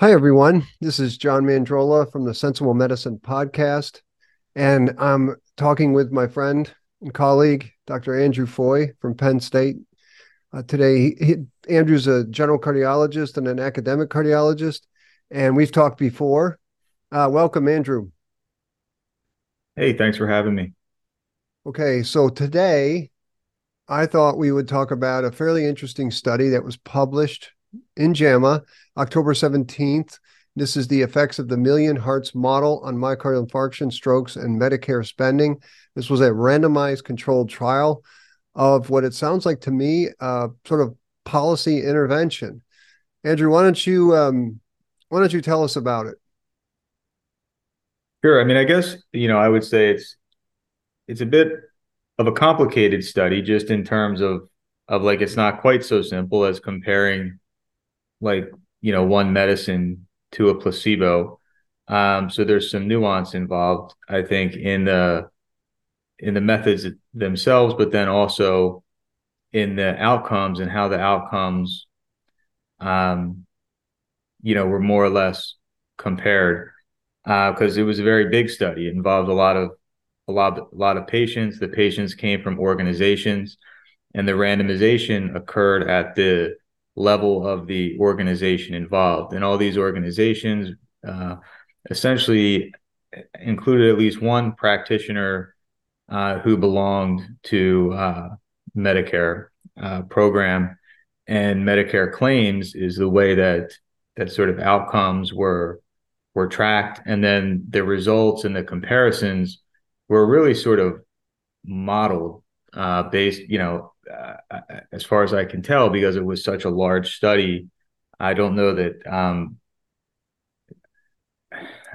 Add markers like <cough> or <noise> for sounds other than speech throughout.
Hi, everyone. This is John Mandrola from the Sensible Medicine podcast. And I'm talking with my friend and colleague, Dr. Andrew Foy from Penn State. Uh, today, he, Andrew's a general cardiologist and an academic cardiologist, and we've talked before. Uh, welcome, Andrew. Hey, thanks for having me. Okay, so today I thought we would talk about a fairly interesting study that was published in JAMA, October 17th. This is the effects of the Million Hearts model on myocardial infarction, strokes, and Medicare spending. This was a randomized controlled trial of what it sounds like to me, uh, sort of policy intervention. Andrew, why don't you um, why don't you tell us about it? Sure. I mean, I guess you know, I would say it's it's a bit of a complicated study, just in terms of of like it's not quite so simple as comparing like you know one medicine to a placebo. Um, so there's some nuance involved, I think, in the in the methods themselves, but then also in the outcomes and how the outcomes, um, you know, were more or less compared because uh, it was a very big study. It involved a lot of a lot a lot of patients. The patients came from organizations, and the randomization occurred at the level of the organization involved. And all these organizations uh, essentially included at least one practitioner uh, who belonged to uh, Medicare uh, program. And Medicare claims is the way that that sort of outcomes were were tracked, and then the results and the comparisons were really sort of modeled uh, based, you know, uh, as far as I can tell, because it was such a large study, I don't know that um,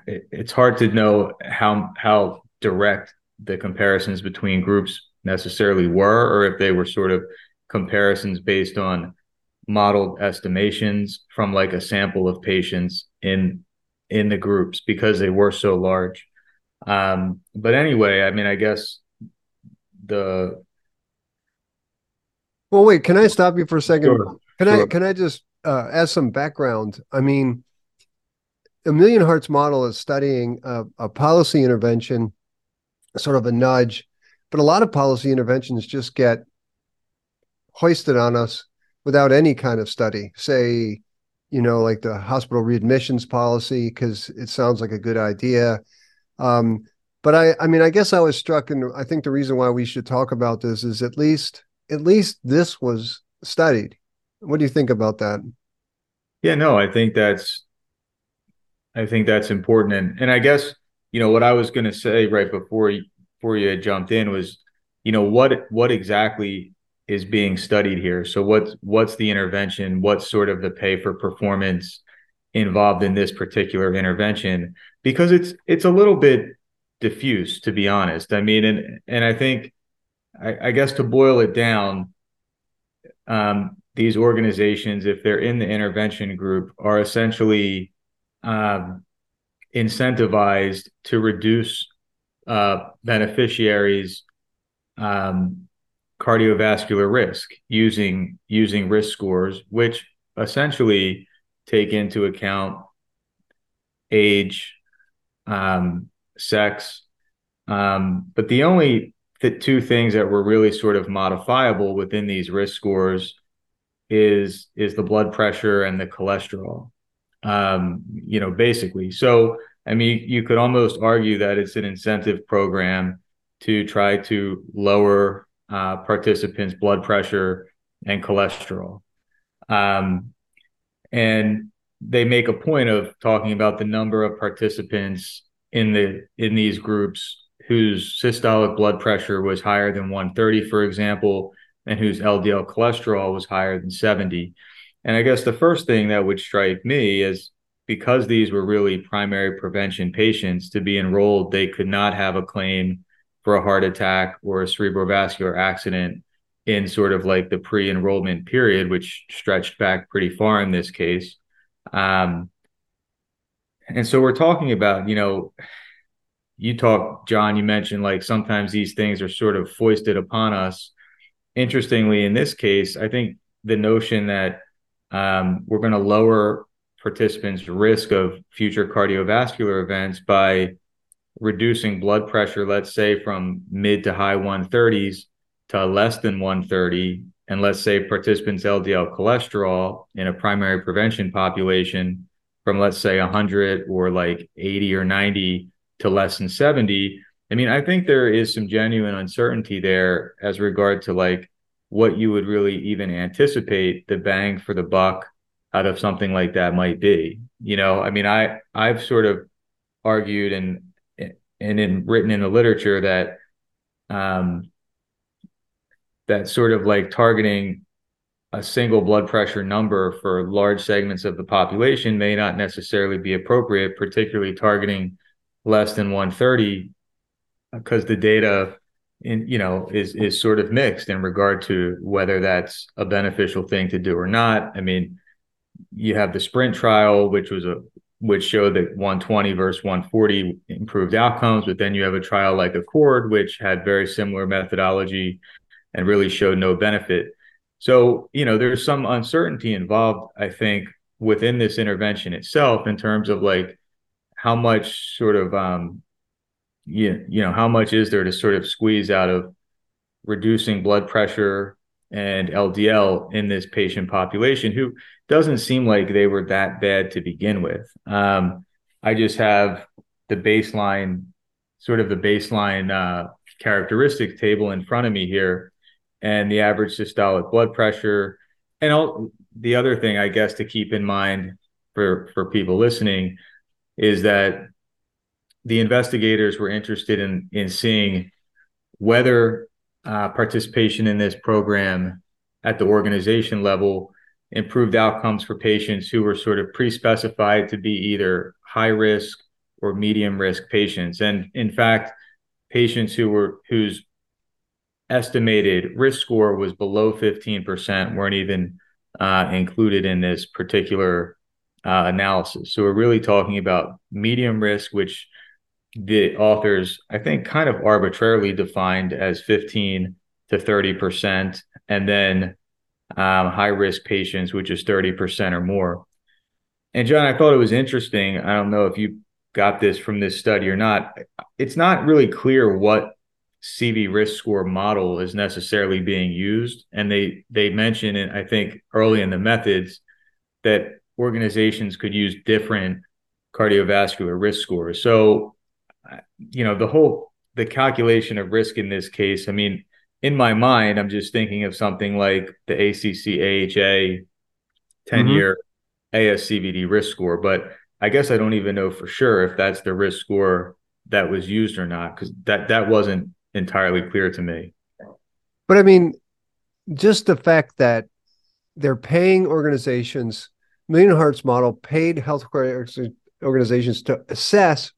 it, it's hard to know how how direct the comparisons between groups necessarily were, or if they were sort of comparisons based on modeled estimations from like a sample of patients in in the groups because they were so large. Um, but anyway, I mean, I guess the well, wait, can I stop you for a second? Sure, can sure. I can I just uh, add some background? I mean, a Million Hearts model is studying a, a policy intervention, sort of a nudge, but a lot of policy interventions just get hoisted on us without any kind of study. Say, you know, like the hospital readmissions policy, because it sounds like a good idea. Um, but I, I mean, I guess I was struck, and I think the reason why we should talk about this is at least at least this was studied. What do you think about that? Yeah, no, I think that's I think that's important, and and I guess you know what I was going to say right before you, before you jumped in was, you know, what what exactly is being studied here. So what's what's the intervention? What's sort of the pay for performance involved in this particular intervention? Because it's it's a little bit diffuse, to be honest. I mean, and and I think I, I guess to boil it down, um, these organizations, if they're in the intervention group, are essentially um, incentivized to reduce uh, beneficiaries' um, cardiovascular risk using using risk scores, which essentially take into account age, um, sex. Um, but the only the two things that were really sort of modifiable within these risk scores is is the blood pressure and the cholesterol. Um, you know basically. So i mean you could almost argue that it's an incentive program to try to lower uh, participants blood pressure and cholesterol. Um, and they make a point of talking about the number of participants in the in these groups whose systolic blood pressure was higher than 130, for example, and whose LDL cholesterol was higher than 70. And I guess the first thing that would strike me is because these were really primary prevention patients to be enrolled, they could not have a claim for a heart attack or a cerebrovascular accident in sort of like the pre enrollment period, which stretched back pretty far in this case. Um, and so we're talking about, you know, you talk, John, you mentioned like sometimes these things are sort of foisted upon us. Interestingly, in this case, I think the notion that um, we're going to lower participants' risk of future cardiovascular events by reducing blood pressure, let's say from mid to high 130s to less than 130, and let's say participants' LDL cholesterol in a primary prevention population from let's say 100 or like 80 or 90 to less than 70 i mean i think there is some genuine uncertainty there as regard to like what you would really even anticipate the bang for the buck out of something like that might be. You know i mean i i've sort of argued and and in written in the literature that um that sort of like targeting a single blood pressure number for large segments of the population may not necessarily be appropriate, particularly targeting less than 130, because the data in you know is is sort of mixed in regard to whether that's a beneficial thing to do or not. I mean, you have the sprint trial, which was a which showed that 120 versus 140 improved outcomes, but then you have a trial like Accord, which had very similar methodology and really showed no benefit. So, you know, there's some uncertainty involved, I think, within this intervention itself in terms of like how much sort of um you, you know, how much is there to sort of squeeze out of reducing blood pressure and LDL in this patient population who doesn't seem like they were that bad to begin with. Um, I just have the baseline, sort of the baseline uh, characteristics table in front of me here and the average systolic blood pressure. And all, the other thing, I guess, to keep in mind for, for people listening is that the investigators were interested in, in seeing whether uh, participation in this program at the organization level improved outcomes for patients who were sort of pre-specified to be either high risk or medium risk patients. And in fact patients who were whose estimated risk score was below 15% weren't even uh, included in this particular uh, analysis. So we're really talking about medium risk, which the authors, I think, kind of arbitrarily defined as 15 to 30%, and then um, high risk patients, which is 30% or more. And John, I thought it was interesting. I don't know if you got this from this study or not. It's not really clear what CV risk score model is necessarily being used. And they they mention it, I think, early in the methods that organizations could use different cardiovascular risk scores. So, you know, the whole the calculation of risk in this case, I mean, in my mind, I'm just thinking of something like the ACC AHA 10 year mm-hmm. ASCVD risk score, but I guess I don't even know for sure if that's the risk score that was used or not because that that wasn't entirely clear to me. But I mean, just the fact that they're paying organizations, Million Hearts model paid healthcare organizations to assess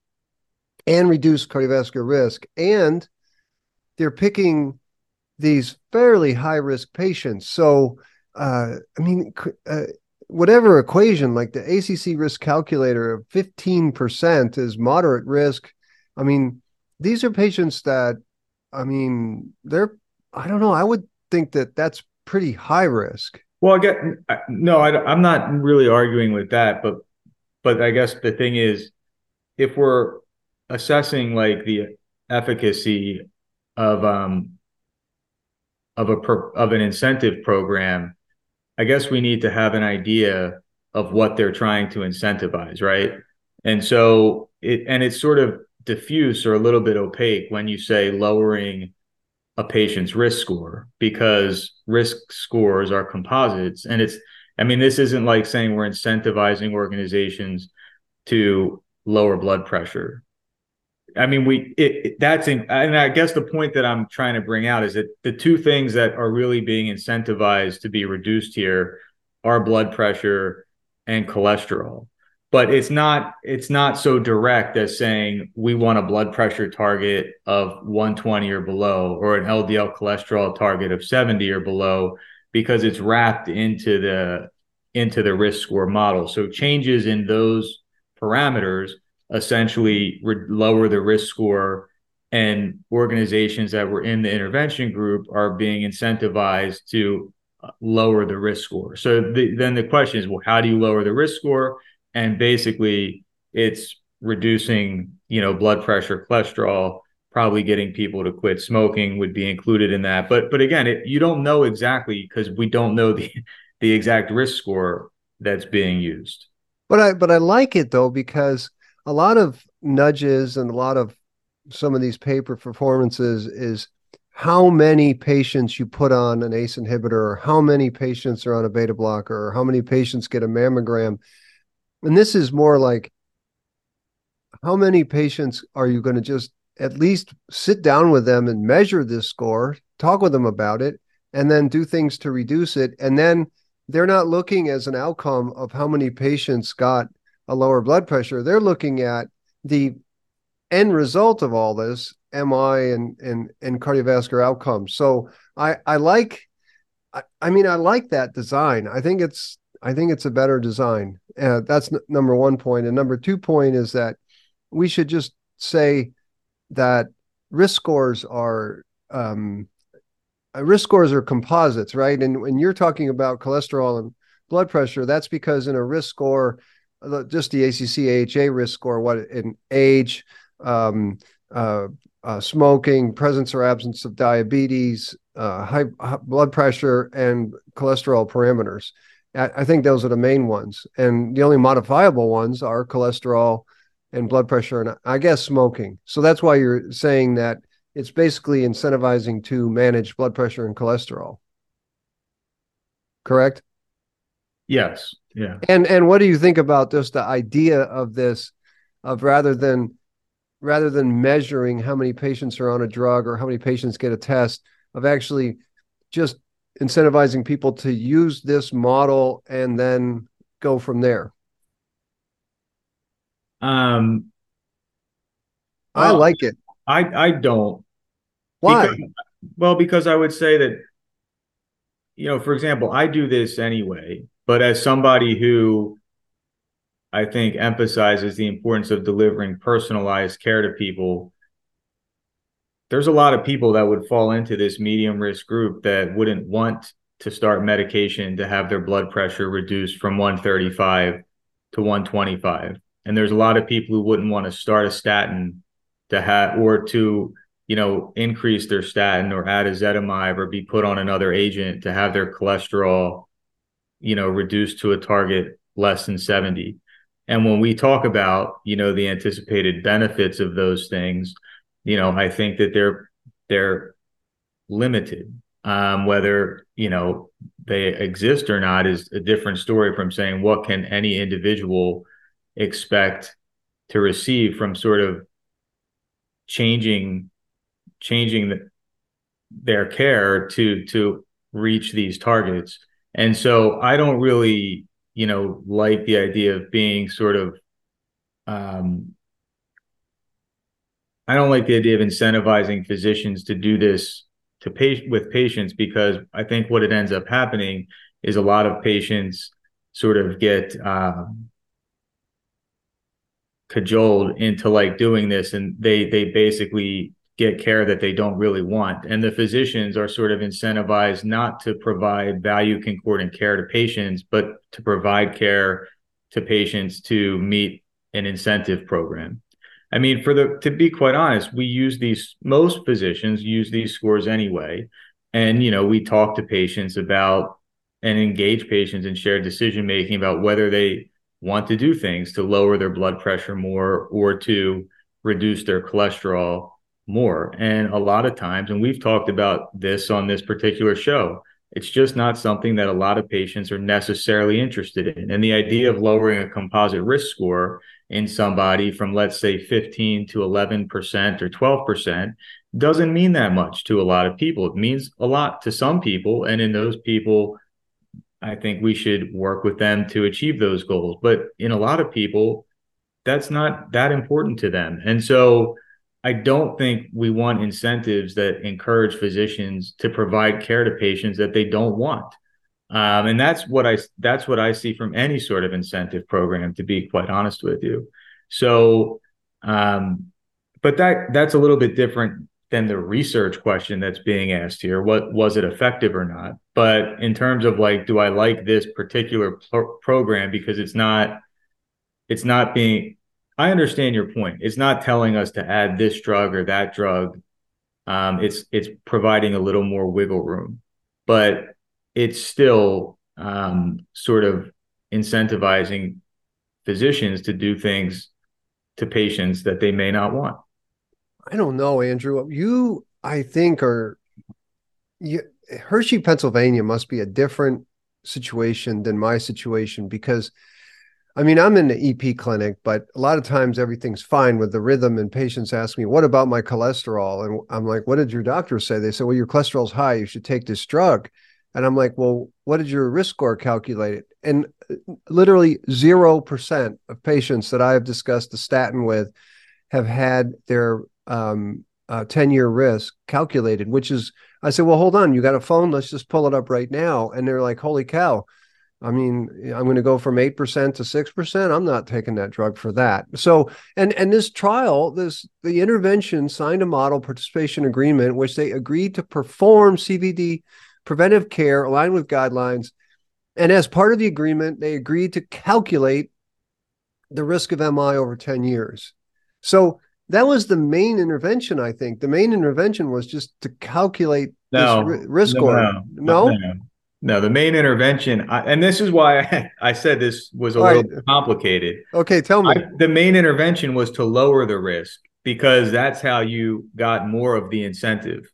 and reduce cardiovascular risk, and they're picking these fairly high risk patients. So, uh, I mean, uh, whatever equation like the ACC risk calculator of 15% is moderate risk. I mean, these are patients that I mean, they're, I don't know. I would think that that's pretty high risk. Well, I get, no, I, I'm not really arguing with that, but, but I guess the thing is, if we're assessing like the efficacy of, um, of a, per, of an incentive program, I guess we need to have an idea of what they're trying to incentivize, right? And so it, and it's sort of diffuse or a little bit opaque when you say lowering a patient's risk score because risk scores are composites. And it's i mean this isn't like saying we're incentivizing organizations to lower blood pressure. I mean we it, it, that's in, and i guess the point that i'm trying to bring out is that the two things that are really being incentivized to be reduced here are blood pressure and cholesterol but it's not it's not so direct as saying we want a blood pressure target of 120 or below or an LDL cholesterol target of 70 or below because it's wrapped into the into the risk score model. So changes in those parameters essentially re- lower the risk score and organizations that were in the intervention group are being incentivized to uh, lower the risk score. So the, then the question is well how do you lower the risk score and basically it's reducing you know blood pressure cholesterol probably getting people to quit smoking would be included in that but but again it, you don't know exactly because we don't know the <laughs> the exact risk score that's being used but i but i like it though because a lot of nudges and a lot of some of these paper performances is how many patients you put on an ACE inhibitor, or how many patients are on a beta blocker, or how many patients get a mammogram. And this is more like how many patients are you going to just at least sit down with them and measure this score, talk with them about it, and then do things to reduce it. And then they're not looking as an outcome of how many patients got a lower blood pressure. They're looking at the end result of all this MI and and and cardiovascular outcomes. So I I like I, I mean I like that design. I think it's I think it's a better design. Uh, that's n- number one point. And number two point is that we should just say that risk scores are um, uh, risk scores are composites, right? And when you're talking about cholesterol and blood pressure, that's because in a risk score, just the ACC AHA risk score, what in age, um, uh, uh, smoking, presence or absence of diabetes, uh, high, high, blood pressure, and cholesterol parameters. I, think those are the main ones. And the only modifiable ones are cholesterol and blood pressure, and I guess smoking. So that's why you're saying that it's basically incentivizing to manage blood pressure and cholesterol. Correct? Yes. Yeah. And and what do you think about just the idea of this of rather than rather than measuring how many patients are on a drug or how many patients get a test, of actually just incentivizing people to use this model and then go from there? Um, I like it. I I don't. Why? Because, well, because I would say that, you know, for example, I do this anyway, but as somebody who I think emphasizes the importance of delivering personalized care to people. There's a lot of people that would fall into this medium risk group that wouldn't want to start medication to have their blood pressure reduced from 135 to 125. And there's a lot of people who wouldn't want to start a statin to have or to, you know, increase their statin or add ezetimibe or be put on another agent to have their cholesterol, you know, reduced to a target less than 70. And when we talk about, you know, the anticipated benefits of those things, you know, I think that they're they're limited. Um, whether you know they exist or not is a different story from saying what can any individual expect to receive from sort of changing changing the, their care to to reach these targets. And so I don't really you know, like the idea of being sort of um, I don't like the idea of incentivizing physicians to do this to pay with patients because I think what it ends up happening is a lot of patients sort of get uh, cajoled into like doing this and they they basically get care that they don't really want. And the physicians are sort of incentivized not to provide value concordant care to patients, but to provide care to patients to meet an incentive program. I mean, for the to be quite honest, we use these most physicians use these scores anyway. And you know, we talk to patients about and engage patients in shared decision making about whether they want to do things to lower their blood pressure more or to reduce their cholesterol more. And a lot of times, and we've talked about this on this particular show, it's just not something that a lot of patients are necessarily interested in. And the idea of lowering a composite risk score in somebody from, let's say, 15 to 11% or 12% doesn't mean that much to a lot of people. It means a lot to some people. And in those people, I think we should work with them to achieve those goals. But in a lot of people, that's not that important to them. And so, I don't think we want incentives that encourage physicians to provide care to patients that they don't want. Um, and that's what I that's what I see from any sort of incentive program, to be quite honest with you. So, um, but that that's a little bit different than the research question that's being asked here. What was it effective or not? But in terms of like, do I like this particular pro- program because it's not it's not being I understand your point. It's not telling us to add this drug or that drug. Um, it's it's providing a little more wiggle room, but it's still um, sort of incentivizing physicians to do things to patients that they may not want. I don't know, Andrew. You, I think, are you, Hershey, Pennsylvania must be a different situation than my situation because I mean, I'm in the EP clinic, but a lot of times everything's fine with the rhythm, and patients ask me, What about my cholesterol? And I'm like, What did your doctor say? They said, Well, your cholesterol's high. You should take this drug. And I'm like, Well, what did your risk score calculate? And uh, literally 0% of patients that I have discussed the statin with have had their um, uh, 10 year risk calculated, which is, I said, Well, hold on. You got a phone? Let's just pull it up right now. And they're like, Holy cow I mean, I'm going to go from 8% to 6%. I'm not taking that drug for that. So, and and this trial, this the intervention signed a model participation agreement which they agreed to perform CVD preventive care aligned with guidelines. And as part of the agreement, they agreed to calculate the risk of MI over 10 years. So, that was the main intervention, I think. The main intervention was just to calculate no, risk no, score. No, no? No, the main intervention, I, and this is why I, <laughs> I said this was a All little right. complicated. Okay, tell me. I, the main intervention was to lower the risk because that's how you got more of the incentive.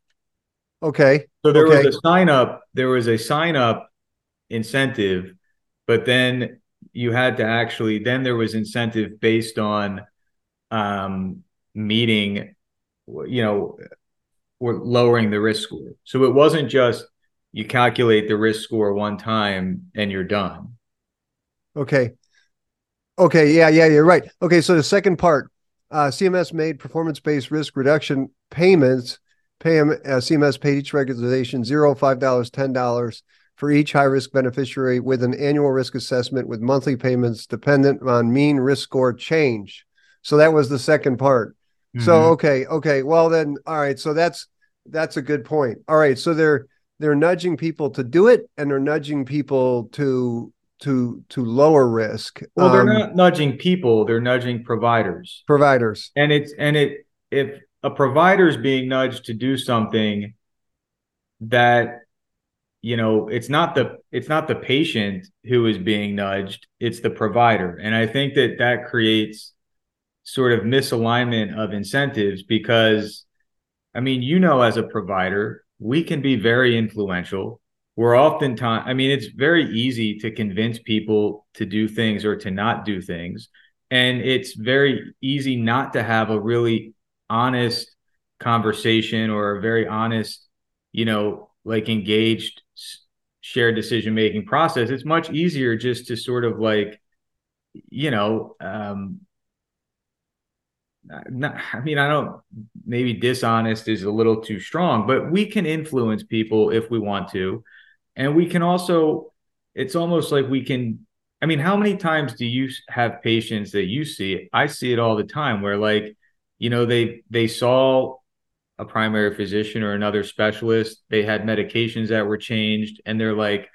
Okay. So there okay. was a sign up. There was a sign up incentive, but then you had to actually. Then there was incentive based on um, meeting, you know, or lowering the risk score. So it wasn't just you calculate the risk score one time and you're done. Okay. Okay. Yeah. Yeah. You're right. Okay. So the second part, uh, CMS made performance-based risk reduction payments. Pay them. Uh, CMS paid each regularization zero, five dollars, ten dollars for each high-risk beneficiary with an annual risk assessment with monthly payments dependent on mean risk score change. So that was the second part. Mm-hmm. So okay, okay. Well then, all right. So that's that's a good point. All right. So they're they're nudging people to do it and they're nudging people to to to lower risk well they're um, not nudging people they're nudging providers providers and it's and it if a provider is being nudged to do something that you know it's not the it's not the patient who is being nudged it's the provider and i think that that creates sort of misalignment of incentives because i mean you know as a provider we can be very influential. We're oftentimes, I mean, it's very easy to convince people to do things or to not do things. And it's very easy not to have a really honest conversation or a very honest, you know, like engaged shared decision making process. It's much easier just to sort of like, you know, um, not, I mean, I don't, maybe dishonest is a little too strong, but we can influence people if we want to. And we can also, it's almost like we can, I mean, how many times do you have patients that you see? I see it all the time where like, you know, they, they saw a primary physician or another specialist, they had medications that were changed and they're like,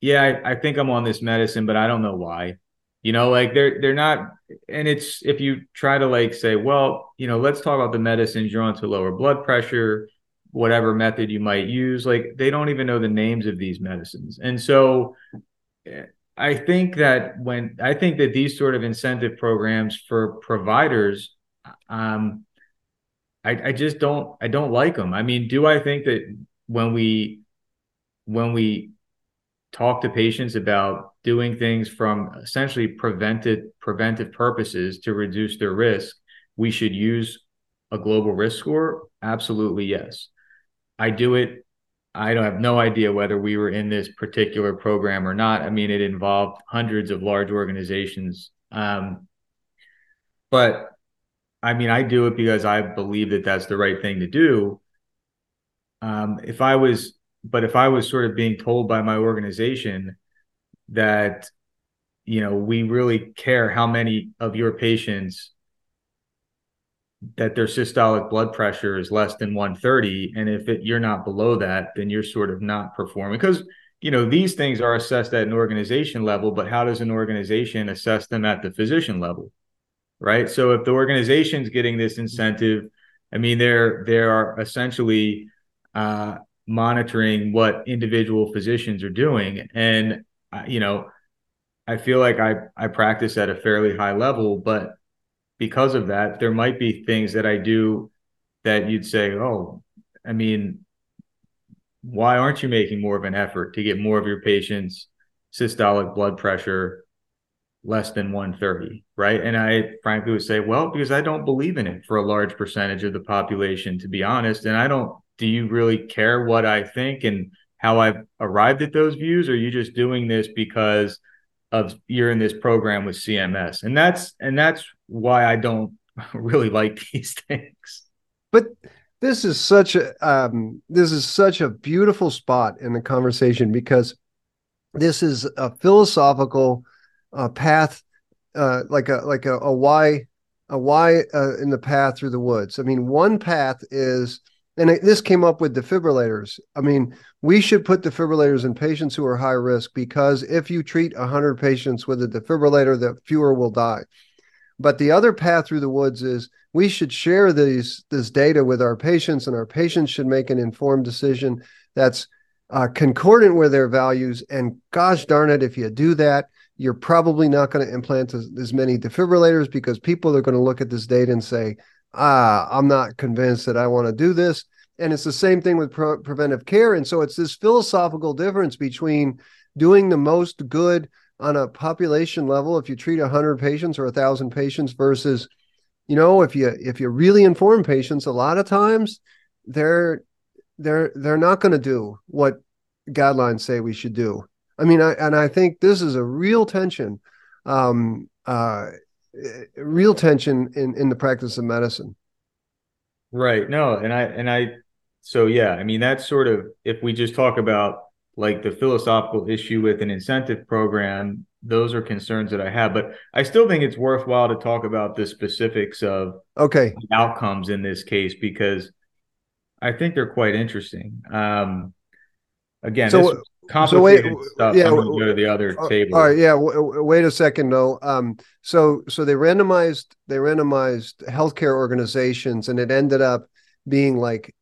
yeah, I, I think I'm on this medicine, but I don't know why. You know like they're they're not and it's if you try to like say well you know let's talk about the medicines you're on to lower blood pressure whatever method you might use like they don't even know the names of these medicines. And so eh, i think that when i think that these sort of incentive programs for providers um i i just don't i don't like them i mean do i think that when we when we talk to patients about doing things from essentially prevented preventive purposes to reduce their risk, we should use a global risk score? Absolutely yes. I do it. I don't have no idea whether we were in this particular program or not. I mean, it involved hundreds of large organizations. Um, but I mean, I do it because I believe that that's the right thing to do. Um, if I was but if I was sort of being told by my organization that, you know, we really care how many of your patients that their systolic blood pressure is less than 130 and if it, you're not below that then you're sort of not performing because you know, these things are assessed at an organization level, but how does an organization assess them at the physician level? Right. So if the organization's getting this incentive, I mean, they're they are essentially uh, monitoring what individual physicians are doing, and uh, you know, I feel like I I practice at a fairly high level, but because of that, there might be things that I do that you'd say, oh, I mean, why aren't you making more of an effort to get more of your patients systolic blood pressure less than 130 right? And i frankly would say well because i don't believe in it for a large percentage of the population to be honest. And i don't do you really care what i think and how i've arrived at those views? Or are you just doing this because of you're in this program with cms and that's and that's why i don't <laughs> really like these <laughs> things. But this is such a um, this is such a beautiful spot in the conversation because this is a philosophical uh, path, uh, like a like a, a why a why uh, in the path through the woods. I mean, one path is, and it, this came up with defibrillators. I mean, we should put defibrillators in patients who are high risk because if you treat 100 patients with a defibrillator, the fewer will die. But the other path through the woods is we should share these this data with our patients, and our patients should make an informed decision that's uh, concordant with their values. And gosh darn it, if you do that, you're probably not going to implant as, as, many defibrillators because people are going to look at this data and say, ah, I'm not convinced that I want to do this. And it's the same thing with pre- preventive care. And so it's this philosophical difference between doing the most good on a population level if you treat 100 patients or 1000 patients versus you know if you if you really inform patients a lot of times they're they're they're not going to do what guidelines say we should do i mean I, and i think this is a real tension um uh real tension in in the practice of medicine. Right. No and i and i so yeah i mean that's sort of if we just talk about like the philosophical issue with an incentive program those are concerns that i have but i still think it's worthwhile to talk about the specifics of okay. outcomes in this case because i think they're quite interesting. Um again so, complicated so wait, stuff yeah, go to the other uh, table all right yeah w- wait a second though um so so they randomized they randomized healthcare organizations and it ended up being like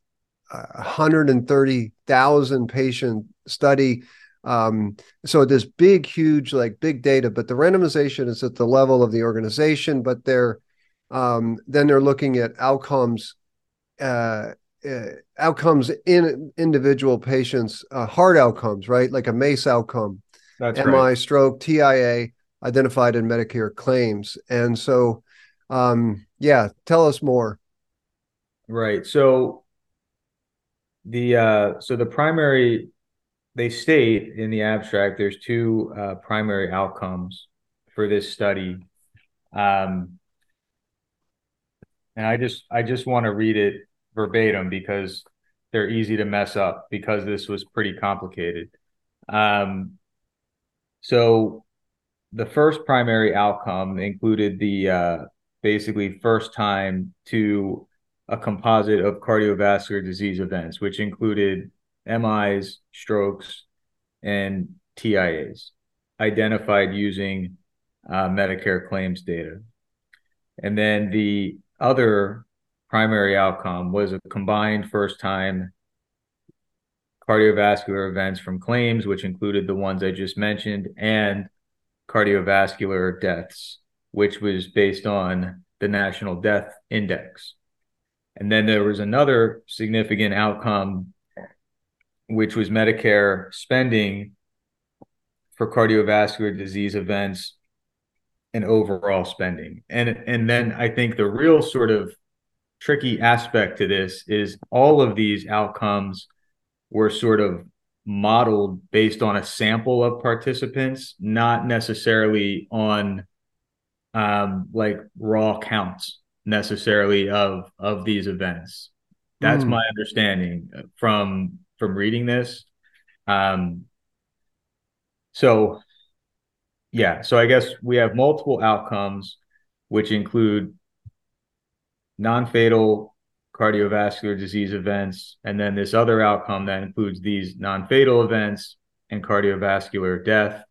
a 130,000 patient study. Um, so this big, huge, like big data, but the randomization is at the level of the organization, but they're um, then they're looking at outcomes, uh, uh, outcomes in individual patients, uh, hard outcomes, right? Like a MACE outcome, That's MI, right. stroke, TIA, identified in Medicare claims. And so, um, yeah, tell us more. Right. So the uh, so the primary they state in the abstract there's two uh, primary outcomes for this study um, and i just i just want to read it verbatim because they're easy to mess up because this was pretty complicated um, so the first primary outcome included the uh, basically first time to a composite of cardiovascular disease events, which included MIs, strokes, and TIAs, identified using uh, Medicare claims data. And then the other primary outcome was a combined first time cardiovascular events from claims, which included the ones I just mentioned, and cardiovascular deaths, which was based on the National Death Index. And then there was another significant outcome, which was Medicare spending for cardiovascular disease events and overall spending. And and then I think the real sort of tricky aspect to this is all of these outcomes were sort of modeled based on a sample of participants, not necessarily on um, like raw counts necessarily of of these events. That's mm. my understanding from from reading this. Um, so yeah, so I guess we have multiple outcomes, which include non-fatal cardiovascular disease events, and then this other outcome that includes these non-fatal events and cardiovascular death.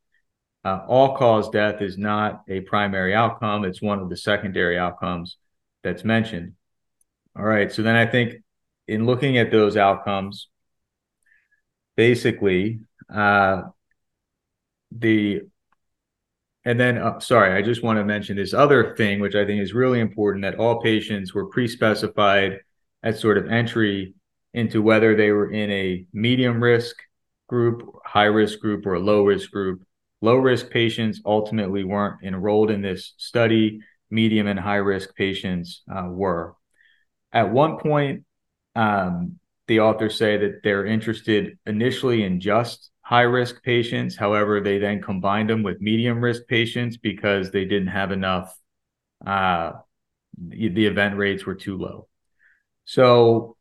Uh, all cause death is not a primary outcome, it's one of the secondary outcomes that's mentioned. All right, so then I think in looking at those outcomes, basically, uh, the and then, uh, sorry, I just want to mention this other thing, which I think is really important that all patients were pre specified at sort of entry into whether they were in a medium risk group, high risk group, or a low risk group. Low risk patients ultimately weren't enrolled in this study, medium and high risk patients uh, were. At one point, um, the authors say that they're interested initially in just high risk patients. However, they then combined them with medium risk patients because they didn't have enough, uh, the event rates were too low. So,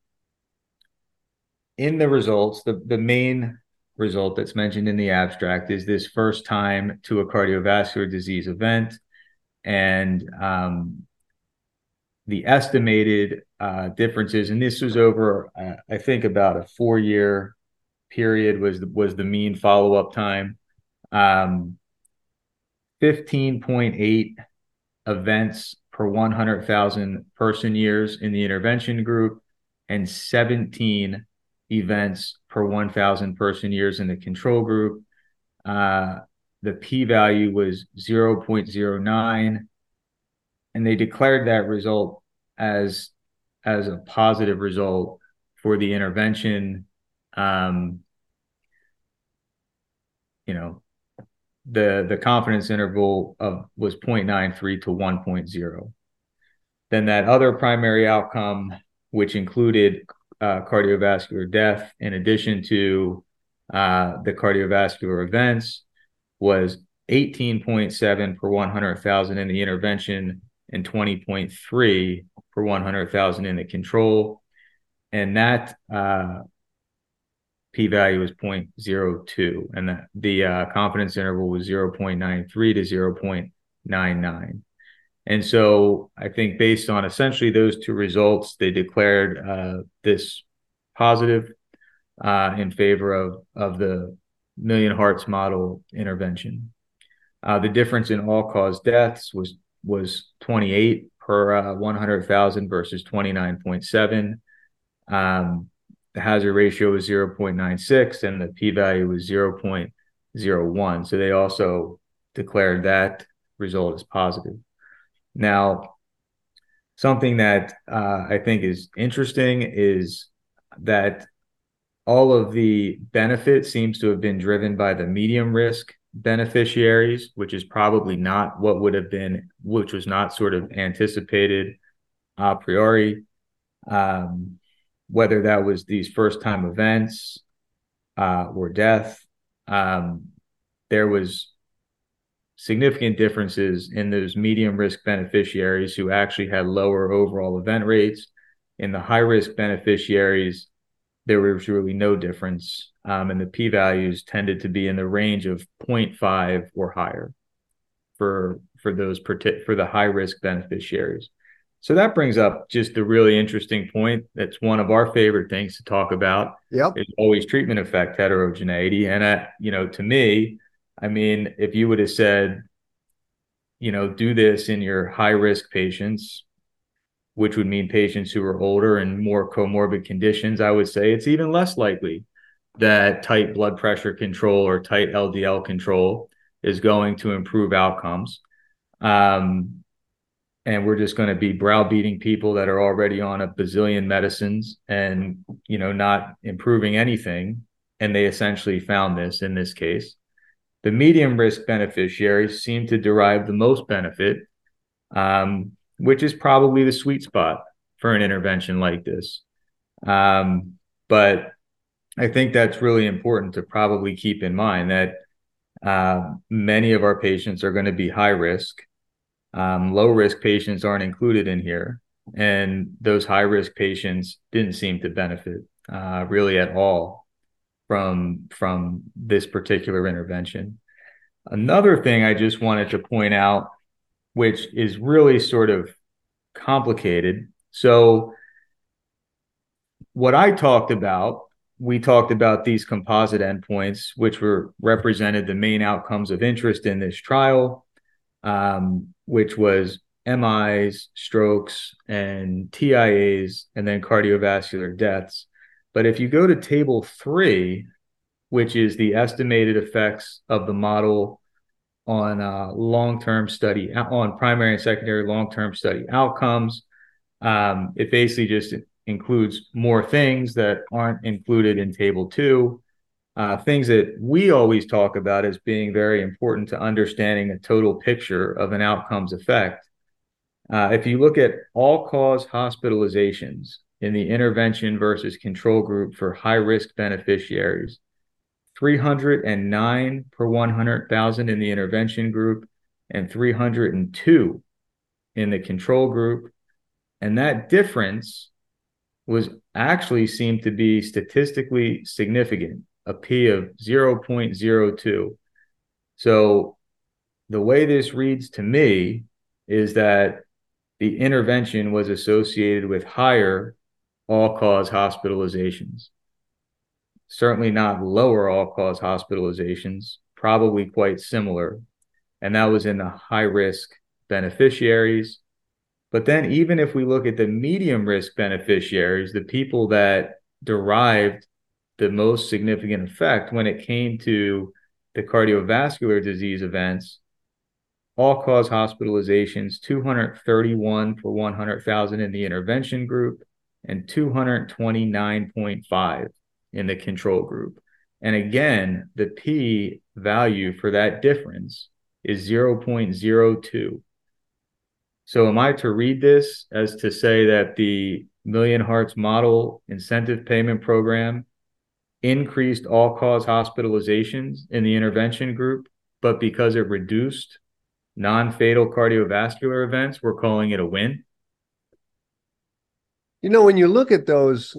in the results, the, the main result that's mentioned in the abstract is this first time to a cardiovascular disease event. And um, the estimated uh, differences, and this was over, uh, I think, about a four year period was the, was the mean follow up time. Um, 15.8 events per 100,000 person years in the intervention group and 17 events per 1,000 person years in the control group. Uh, the p value was 0.09 and they declared that result as as a positive result for the intervention um, you know, the the confidence interval of was 0.93 to 1.0. Then that other primary outcome, which included uh, cardiovascular death, in addition to uh, the cardiovascular events, was 18.7 per 100,000 in the intervention and 20.3 per 100,000 in the control. And that uh, p value was 0.02 and the, the uh, confidence interval was 0.93 to 0.99 and so i think based on essentially those two results they declared uh, this positive uh, in favor of, of the million hearts model intervention. Uh, the difference in all cause deaths was was 28 per uh, 100000 versus 29.7 um, the hazard ratio was 0.96 and the p-value was 0.01 so they also declared that result as positive. Now something that uh, i think is interesting is that all of the benefit seems to have been driven by the medium risk beneficiaries which is probably not what would have been which was not sort of anticipated a priori. Um, whether that was these first time events uh, or death, um, there was significant differences in those medium risk beneficiaries who actually had lower overall event rates. In the high risk beneficiaries, there was really no difference, um, and the p values tended to be in the range of 0.5 or higher for for those for the high risk beneficiaries. So that brings up just a really interesting point. That's one of our favorite things to talk about. Yep. Is always treatment effect heterogeneity. And, uh, you know, to me, I mean, if you would have said, you know, do this in your high risk patients, which would mean patients who are older and more comorbid conditions, I would say it's even less likely that tight blood pressure control or tight LDL control is going to improve outcomes. Um, and we're just going to be browbeating people that are already on a bazillion medicines and you know not improving anything. And they essentially found this in this case. The medium risk beneficiaries seem to derive the most benefit um, which is probably the sweet spot for an intervention like this. Um, but i think that's really important to probably keep in mind that uh, many of our patients are going to be high risk um, low risk patients aren't included in here, and those high risk patients didn't seem to benefit uh, really at all from from this particular intervention. Another thing I just wanted to point out, which is really sort of complicated. So, what I talked about we talked about these composite endpoints, which were represented the main outcomes of interest in this trial, um, which was MIs, strokes, and TIAs, and then cardiovascular deaths. But if you go to table three, which is the estimated effects of the model on uh, long-term study on primary and secondary long-term study outcomes, um, it basically just includes more things that aren't included in table two. Uh, things that we always talk about as being very important to understanding a total picture of an outcomes effect. Uh, if you look at all cause hospitalizations in the intervention versus control group for high risk beneficiaries, 309 per 100,000 in the intervention group and 302 in the control group. And that difference was actually seemed to be statistically significant, a p of 0.02. So the way this reads to me is that the intervention was associated with higher all cause hospitalizations. Certainly not lower all cause hospitalizations, probably quite similar. And that was in the high risk beneficiaries but then, even if we look at the medium risk beneficiaries, the people that derived the most significant effect when it came to the cardiovascular disease events, all cause hospitalizations 231 for 100,000 in the intervention group and 229.5 in the control group. And again, the p value for that difference is 0.02. So, am I to read this as to say that the Million Hearts Model incentive payment program increased all cause hospitalizations in the intervention group, but because it reduced non fatal cardiovascular events, we're calling it a win? You know, when you look at those,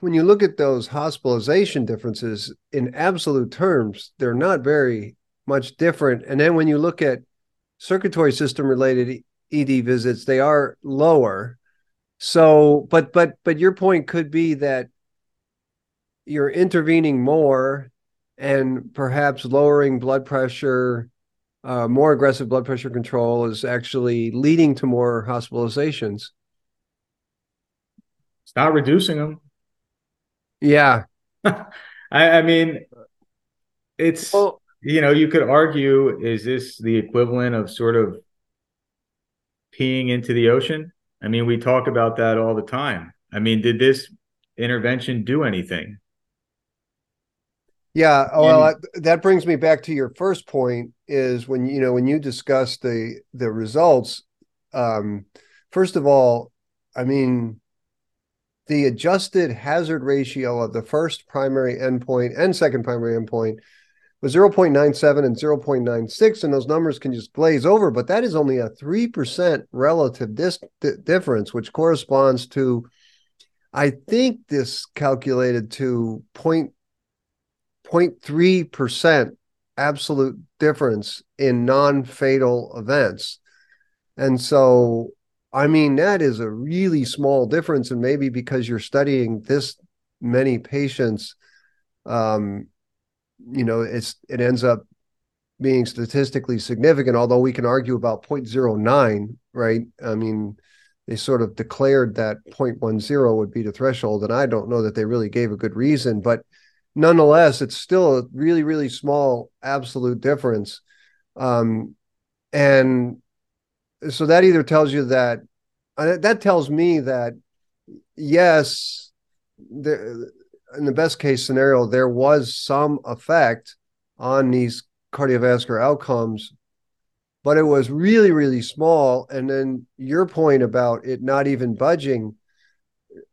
when you look at those hospitalization differences in absolute terms, they're not very much different. And then when you look at circulatory system related ED visits, they are lower. So, but but but your point could be that you're intervening more and perhaps lowering blood pressure, uh, more aggressive blood pressure control is actually leading to more hospitalizations. It's not reducing them. Yeah. <laughs> I, I mean, it's, well, you know, you could argue, is this the equivalent of sort of peeing into the ocean? I mean, we talk about that all the time. I mean, did this intervention do anything? Yeah, well, and, that brings me back to your first point is when you know when you discuss the the results um first of all, I mean the adjusted hazard ratio of the first primary endpoint and second primary endpoint was 0.97 and 0.96 and those numbers can just glaze over but that is only a 3% relative dis- difference which corresponds to i think this calculated to point, 0.3% absolute difference in non-fatal events. And so i mean that is a really small difference and maybe because you're studying this many patients um, you know it's it ends up being statistically significant although we can argue about 0.09 right? I mean they sort of declared that 0.10 would be the threshold and i don't know that they really gave a good reason but nonetheless it's still a really really small absolute difference um, and so that either tells you that uh, that tells me that yes there in the best case scenario, there was some effect on these cardiovascular outcomes, but it was really, really small. And then your point about it not even budging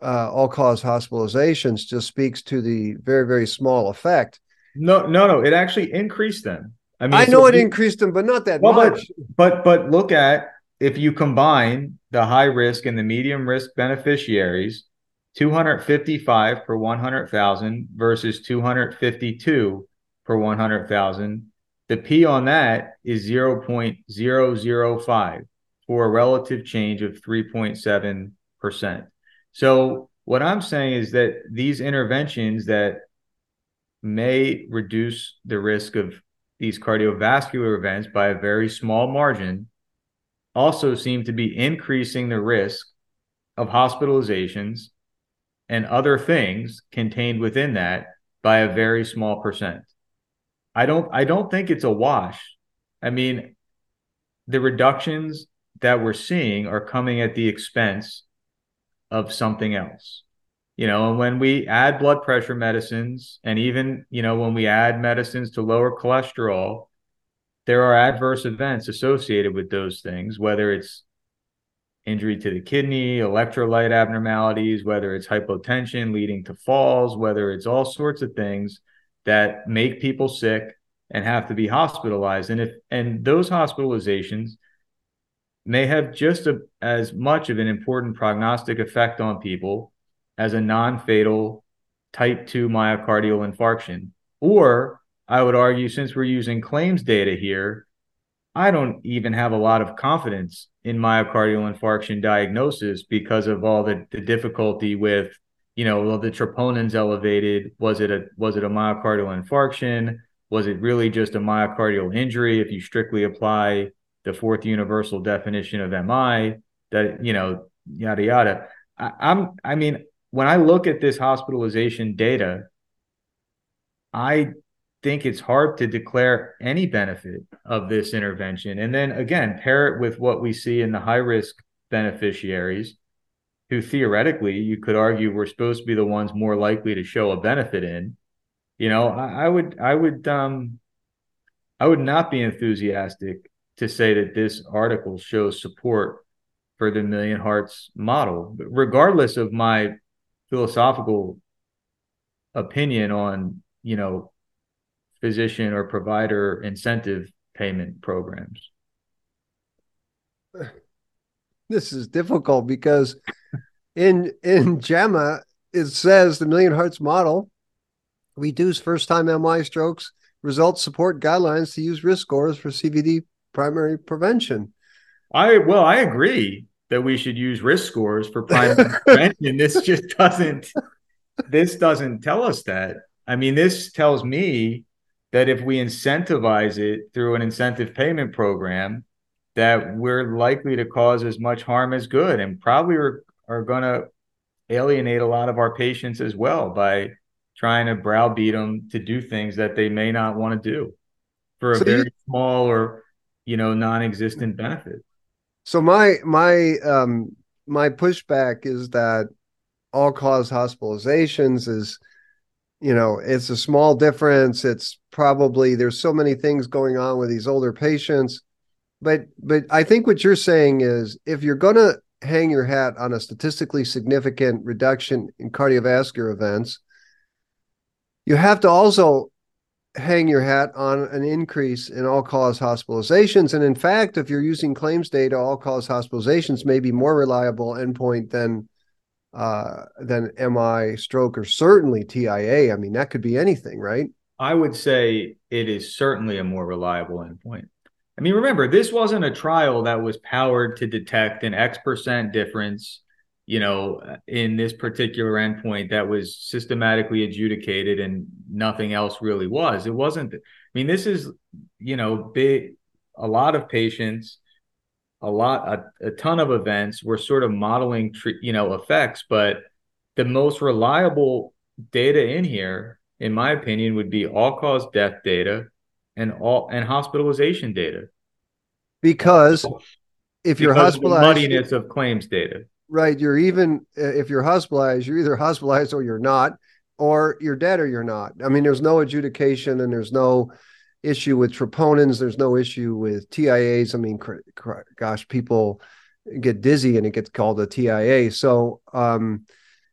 uh, all cause hospitalizations just speaks to the very, very small effect. No, no, no. It actually increased them. I mean, I know so it you, increased them, but not that well, much. But, but but look at if you combine the high risk and the medium risk beneficiaries 255 per 100,000 versus 252 per 100,000. The P on that is 0.005 for a relative change of 3.7%. So what I'm saying is that these interventions that may reduce the risk of these cardiovascular events by a very small margin also seem to be increasing the risk of hospitalizations and other things contained within that by a very small percent. I don't I don't think it's a wash. I mean, the reductions that we're seeing are coming at the expense of something else. You know, and when we add blood pressure medicines and even, you know, when we add medicines to lower cholesterol, there are adverse events associated with those things, whether it's injury to the kidney, electrolyte abnormalities, whether it's hypotension leading to falls, whether it's all sorts of things that make people sick and have to be hospitalized. And if and those hospitalizations may have just a, as much of an important prognostic effect on people as a non-fatal type 2 myocardial infarction or I would argue, since we're using claims data here, I don't even have a lot of confidence in myocardial infarction diagnosis because of all the, the difficulty with, you know, well, the troponins elevated. Was it a was it a myocardial infarction? Was it really just a myocardial injury? If you strictly apply the fourth universal definition of MI, that you know, yada yada. I, I'm I mean, when I look at this hospitalization data, I think it's hard to declare any benefit of this intervention. And then again, pair it with what we see in the high risk beneficiaries, who theoretically you could argue were supposed to be the ones more likely to show a benefit in. You know, I, I would, I would, um, I would not be enthusiastic to say that this article shows support for the million hearts model, regardless of my philosophical opinion on you know physician or provider incentive payment programs? This is difficult because in in JAMA it says the Million Hearts model reduce first time MI strokes results support guidelines to use risk scores for CVD primary prevention. I well, I agree that we should use risk scores for primary <laughs> prevention. This just doesn't this doesn't tell us that. I mean, this tells me that if we incentivize it through an incentive payment program, that we're likely to cause as much harm as good and probably are, are going to alienate a lot of our patients as well by trying to browbeat them to do things that they may not want to do for a so very you, small or you know non-existent benefit. So my my um my pushback is that all cause hospitalizations is you know it's a small difference. It's probably there's so many things going on with these older patients. But but i think what you're saying is if you're going to hang your hat on a statistically significant reduction in cardiovascular events you have to also hang your hat on an increase in all cause hospitalizations and in fact if you're using claims data all cause hospitalizations may be more reliable endpoint than uh, than MI, stroke, or certainly TIA. I mean, that could be anything, right? I would say it is certainly a more reliable endpoint. I mean, remember, this wasn't a trial that was powered to detect an X percent difference, you know, in this particular endpoint that was systematically adjudicated and nothing else really was. It wasn't, I mean, this is, you know, big, a lot of patients a lot a, a ton of events we're sort of modeling you know effects but the most reliable data in here in my opinion would be all cause death data and all and hospitalization data because if you're because hospitalized of muddiness of claims data right you're even if you're hospitalized you're either hospitalized or you're not or you're dead or you're not i mean there's no adjudication and there's no issue with troponins. There's no issue with TIAs. I mean, cr- cr- gosh, people get dizzy and it gets called a TIA. So, um,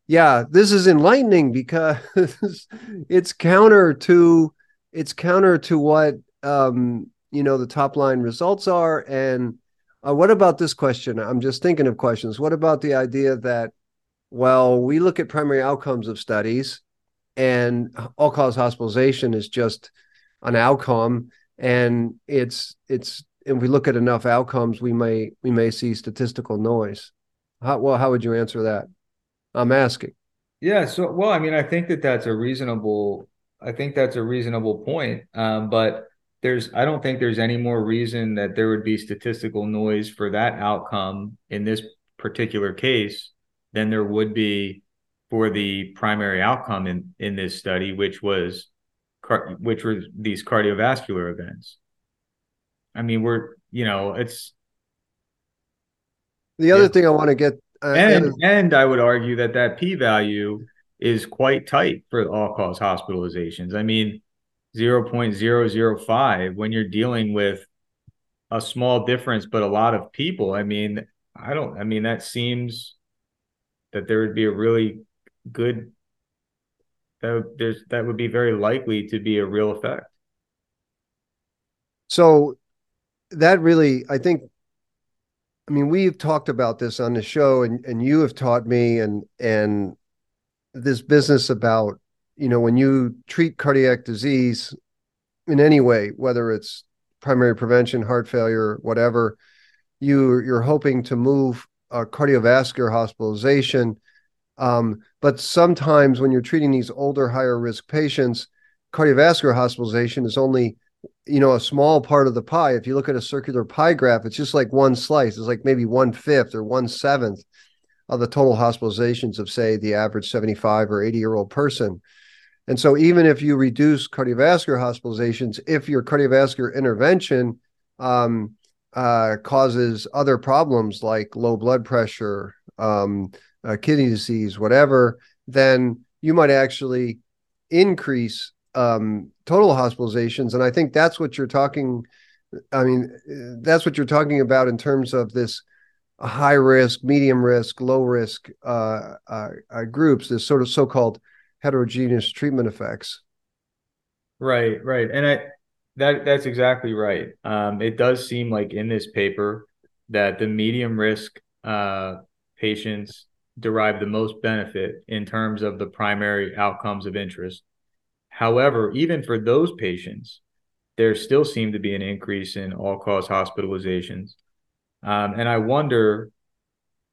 yeah, this is enlightening because <laughs> it's counter to it's counter to what um, you know the top line results are. And uh, what about this question? I'm just thinking of questions. What about the idea that well, we look at primary outcomes of studies, and all cause hospitalization is just an outcome and it's it's if we look at enough outcomes we may we may see statistical noise how well how would you answer that i'm asking Yeah. So, well, I mean, I think that that's a reasonable. I think that's a reasonable point. Um, but there's, I don't think there's any more reason that there would be statistical noise for that outcome in this particular case than there would be for the primary outcome in in this study, which was, which were these cardiovascular events. I mean, we're, you know, it's the other thing I want to get uh, and and I would argue that that p value is quite tight for all cause hospitalizations. I mean, zero point zero zero five when you're dealing with a small difference, but a lot of people. I mean, I don't. I mean, that seems that there would be a really good that there's that would be very likely to be a real effect. So that really, I think, I mean, we've talked about this on the show, and and you have taught me, and and this business about you know when you treat cardiac disease in any way, whether it's primary prevention, heart failure, whatever, you you're hoping to move a cardiovascular hospitalization. Um, but sometimes when you're treating these older, higher risk patients, cardiovascular hospitalization is only you know a small part of the pie. If you look at a circular pie graph it's just like one slice. It's like maybe one fifth or one seventh of the total hospitalizations of say the average 75 or 80 year old person and so even if you reduce cardiovascular hospitalizations if your cardiovascular intervention um, uh, causes other problems like low blood pressure um, uh, kidney disease whatever then you might actually increase um, total hospitalizations, and I think that's what you're talking. I mean, that's what you're talking about in terms of this high risk, medium risk, low risk uh, uh, uh, groups. This sort of so-called heterogeneous treatment effects. Right, right, and I that that's exactly right. Um, it does seem like in this paper that the medium risk uh, patients derive the most benefit in terms of the primary outcomes of interest However, even for those patients, there still seemed to be an increase in all cause hospitalizations. Um, and I wonder,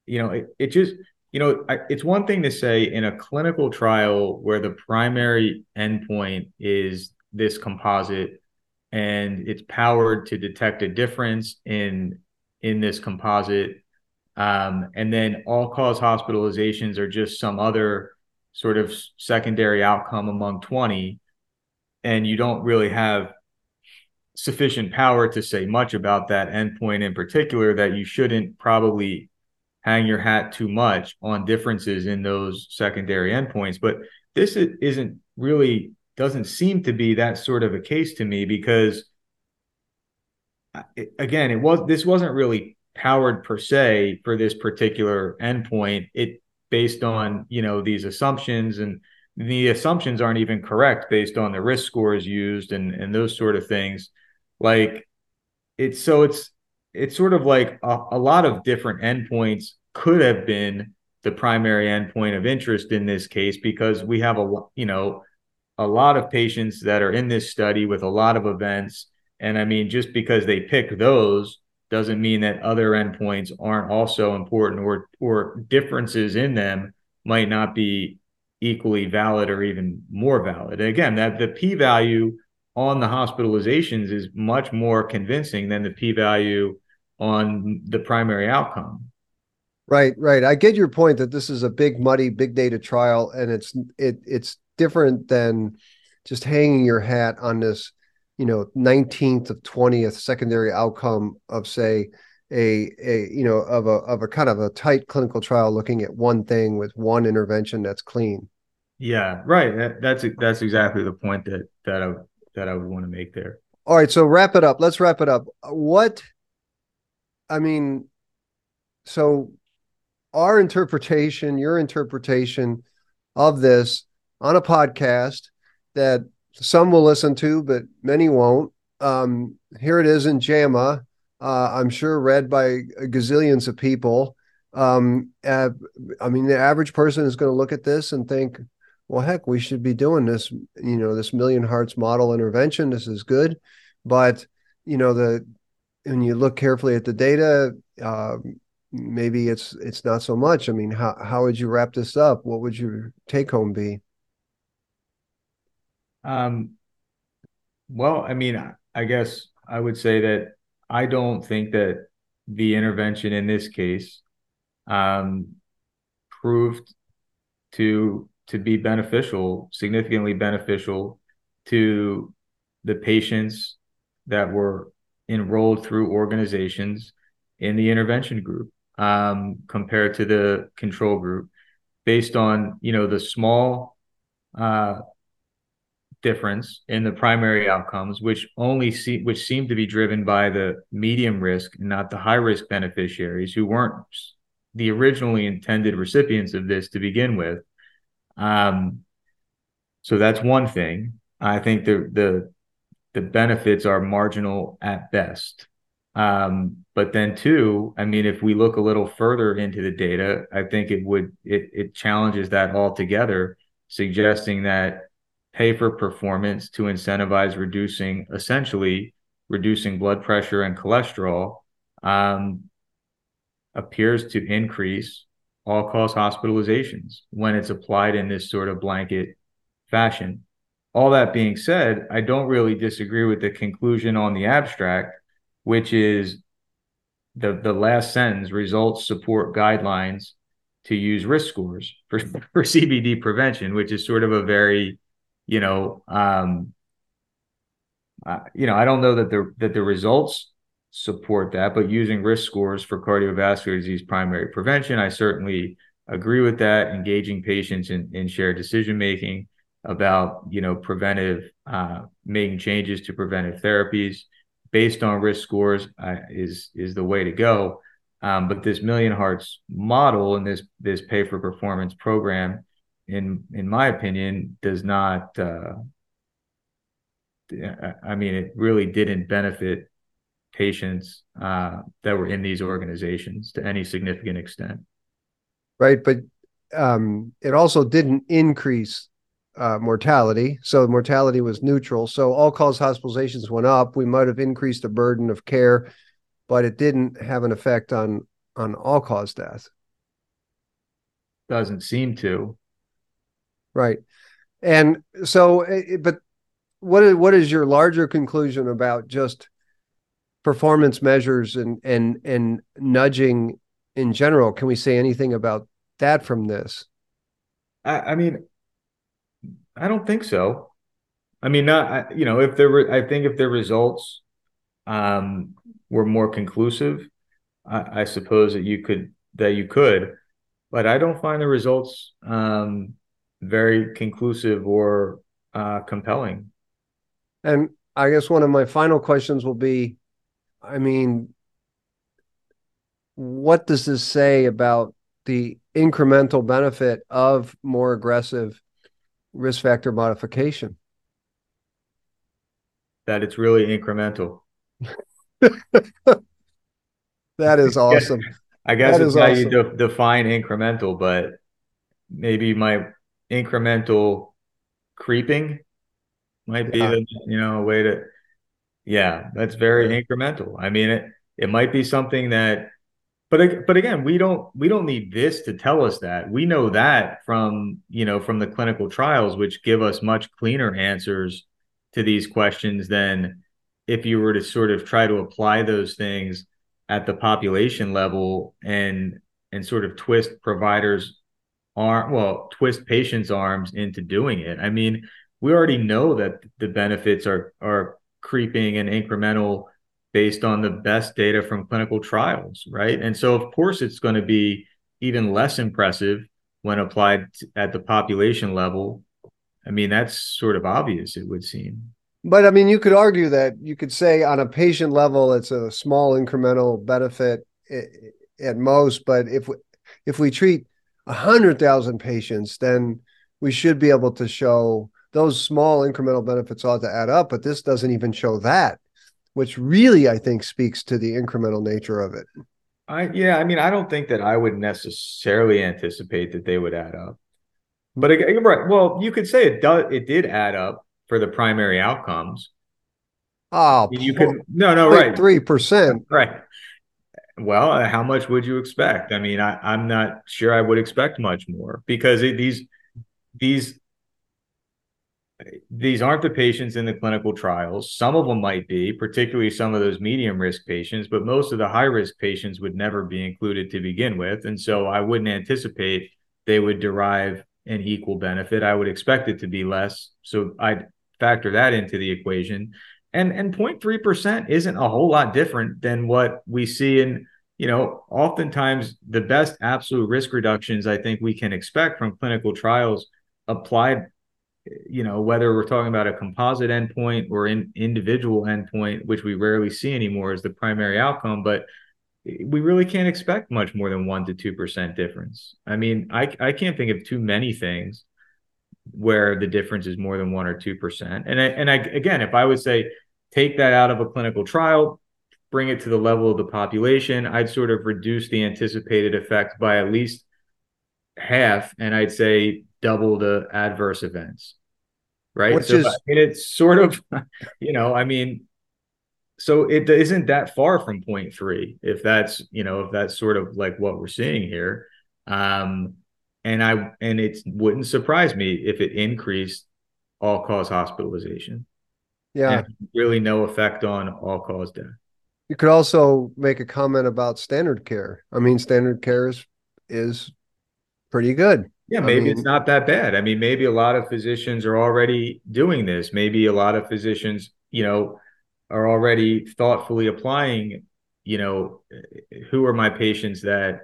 you know, it, it just, you know, I, it's one thing to say in a clinical trial where the primary endpoint is this composite and it's powered to detect a difference in in this composite um, and then all cause hospitalizations are just some other sort of secondary outcome among 20 and you don't really have sufficient power to say much about that endpoint in particular that you shouldn't probably hang your hat too much on differences in those secondary endpoints. But this isn't really doesn't seem to be that sort of a case to me because again it was this wasn't really powered per se for this particular endpoint. It based on you know these assumptions and the assumptions aren't even correct based on the risk scores used and and those sort of things. Like it's so it's it's sort of like a, a lot of different endpoints could have been the primary endpoint of interest in this case because we have a you know a lot of patients that are in this study with a lot of events and i mean just because they pick those doesn't mean that other endpoints aren't also important or or differences in them might not be equally valid or even more valid. And again, that the p value on the hospitalizations is much more convincing than the p value on the primary outcome. Right, right. I get your point that this is a big muddy big data trial and it's it it's different than just hanging your hat on this you know 19th of 20th secondary outcome of say a a you know of a of a kind of a tight clinical trial looking at one thing with one intervention that's clean yeah right that, that's that's exactly the point that that i that i would want to make there all right so wrap it up let's wrap it up what i mean so our interpretation your interpretation of this on a podcast that some will listen to, but many won't. Um, here it is in JAMA. Uh, I'm sure read by gazillions of people. Um, uh, I mean, the average person is going to look at this and think, well, heck, we should be doing this, you know, this million hearts model intervention. This is good. But, you know, the, when you look carefully at the data, uh, maybe it's it's not so much. I mean, how how would you wrap this up? What would your take home be? Um, well, I mean, I guess I would say that I don't think that the intervention in this case um, proved to to be beneficial, significantly beneficial to the patients that were enrolled through organizations in the intervention group um, compared to the control group, based on you know the small uh, difference in the primary outcomes, which only see which seem to be driven by the medium risk not the high risk beneficiaries who weren't the originally intended recipients of this to begin with. Um, so that's one thing. I think the the the benefits are marginal at best. Um, but then two, I mean, if we look a little further into the data, I think it would it it challenges that altogether, suggesting that pay for performance to incentivize reducing essentially reducing blood pressure and cholesterol um, appears to increase all cause hospitalizations when it's applied in this sort of blanket fashion. All that being said, I don't really disagree with the conclusion on the abstract, which is the, the last sentence results support guidelines to use risk scores for, <laughs> for CVD prevention, which is sort of a very you know, um, uh, you know, I don't know that the that the results support that, but using risk scores for cardiovascular disease primary prevention, I certainly agree with that. Engaging patients in, in shared decision making about you know preventive uh, making changes to preventive therapies based on risk scores uh, is is the way to go. Um, but this Million Hearts model and this this pay for performance program in in my opinion, does not. Uh, I mean, it really didn't benefit patients uh, that were in these organizations to any significant extent. Right, but um, it also didn't increase uh, mortality. So mortality was neutral. So all cause hospitalizations went up. We might have increased the burden of care, but it didn't have an effect on on all cause death. Doesn't seem to. Right. And so, eh, eh, but what is, what is your larger conclusion about just performance measures and, and, and nudging in general? Can we say anything about that from this? I, I mean, I don't think so. I mean, not, you know, if there were, I think if the results um, were more conclusive, I, I suppose that you could, that you could, but I don't find the results um, very conclusive or uh, compelling. And I guess one of my final questions will be I mean, what does this say about the incremental benefit of more aggressive risk factor modification? That it's really incremental. <laughs> that is awesome. I guess that it's how awesome. you de- define incremental, but maybe my incremental creeping might be yeah. the you know a way to yeah that's very yeah. incremental. I mean it it might be something that but but again we don't we don't need this to tell us that. We know that from you know from the clinical trials which give us much cleaner answers to these questions than if you were to sort of try to apply those things at the population level and and sort of twist providers arm well twist patients arms into doing it. I mean we already know that the benefits are are creeping and incremental based on the best data from clinical trials right? And so of course it's going to be even less impressive when applied at the population level. I mean that's sort of obvious it would seem. But i mean you could argue that you could say on a patient level it's a small incremental benefit at most but if we, if we treat 100,000 patients, then we should be able to show those small incremental benefits ought to add up, but this doesn't even show that, which really I think speaks to the incremental nature of it. I yeah, I mean, I don't think that I would necessarily anticipate that they would add up. But again, right, well, you could say it does it did add up for the primary outcomes. Oh, you could no, no, right. Three percent. Right. Well, uh, how much would you expect? I mean, I, I'm not sure I would expect much more because it, these these these aren't the patients in the clinical trials. Some of them might be, particularly some of those medium risk patients, but most of the high risk patients would never be included to begin with. And so I wouldn't anticipate they would derive an equal benefit. I would expect it to be less. So I'd factor that into the equation. And and 0.3% isn't a whole lot different than what we see in, you know, oftentimes the best absolute risk reductions I think we can expect from clinical trials applied you know, whether we're talking about a composite endpoint or an individual endpoint, which we rarely see anymore as the primary outcome, but we really can't expect much more than one to two percent difference. I mean, I I can't think of too many things where the difference is more than one or two percent. And I, and I again, if I would say take that out of a clinical trial, bring it to the level of the population, I'd sort of reduce the anticipated effect by at least half, and I'd say double the adverse events. Right. Which so is, I mean, it's sort of, <laughs> you know, I mean, so it isn't that far from three, if that's you know if that's sort of like what we're seeing here. Um and i and it wouldn't surprise me if it increased all cause hospitalization. Yeah. Really no effect on all cause death. You could also make a comment about standard care. I mean standard care is is pretty good yeah, maybe I mean, it's not that bad. I mean, maybe a lot of physicians are already doing this. Maybe a lot of physicians, you know, are already thoughtfully applying, you know, who are my patients that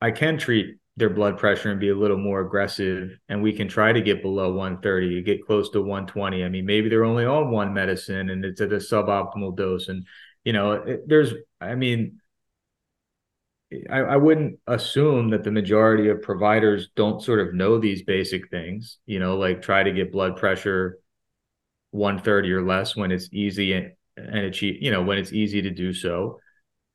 I can treat their blood pressure and be a little more aggressive and we can try to get below 130 get close to 120 i mean maybe they're only on one medicine and it's at a suboptimal dose and you know it, there's i mean I, I, wouldn't assume that the majority of providers don't sort of know these basic things, you know, like try to get blood pressure 130 or less when it's easy and, and achieve, you know, when it's easy to do so.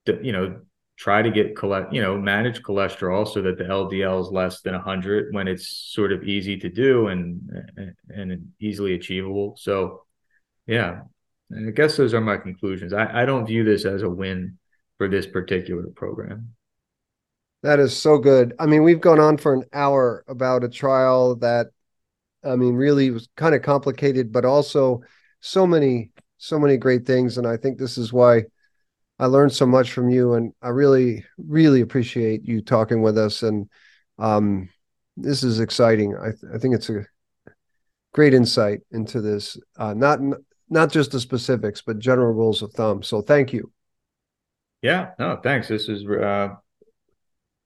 To, you know, try to get collect, you know, manage cholesterol so that the LDL is less than 100 when it's sort of easy to do and and easily achievable. So, yeah, I guess those are my conclusions. I, I don't view this as a win for this particular program. That is so good. I mean, we've gone on for an hour about a trial that, I mean, really was kind of complicated, but also so many, so many great things. And I think this is why I learned so much from you. And I really, really appreciate you talking with us. And um, this is exciting. I, th- I think it's a great insight into this, uh, not not just the specifics, but general rules of thumb. So thank you. Yeah, no, thanks. This is uh,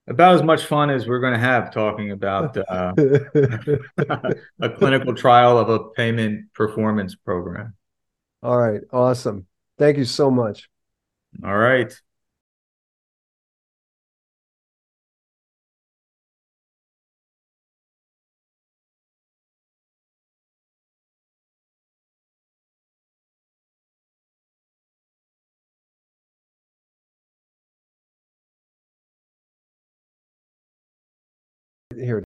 about as much fun as we're going to have talking about uh, <laughs> a clinical trial of a payment performance program. All right. Awesome. Thank you so much. All right. Here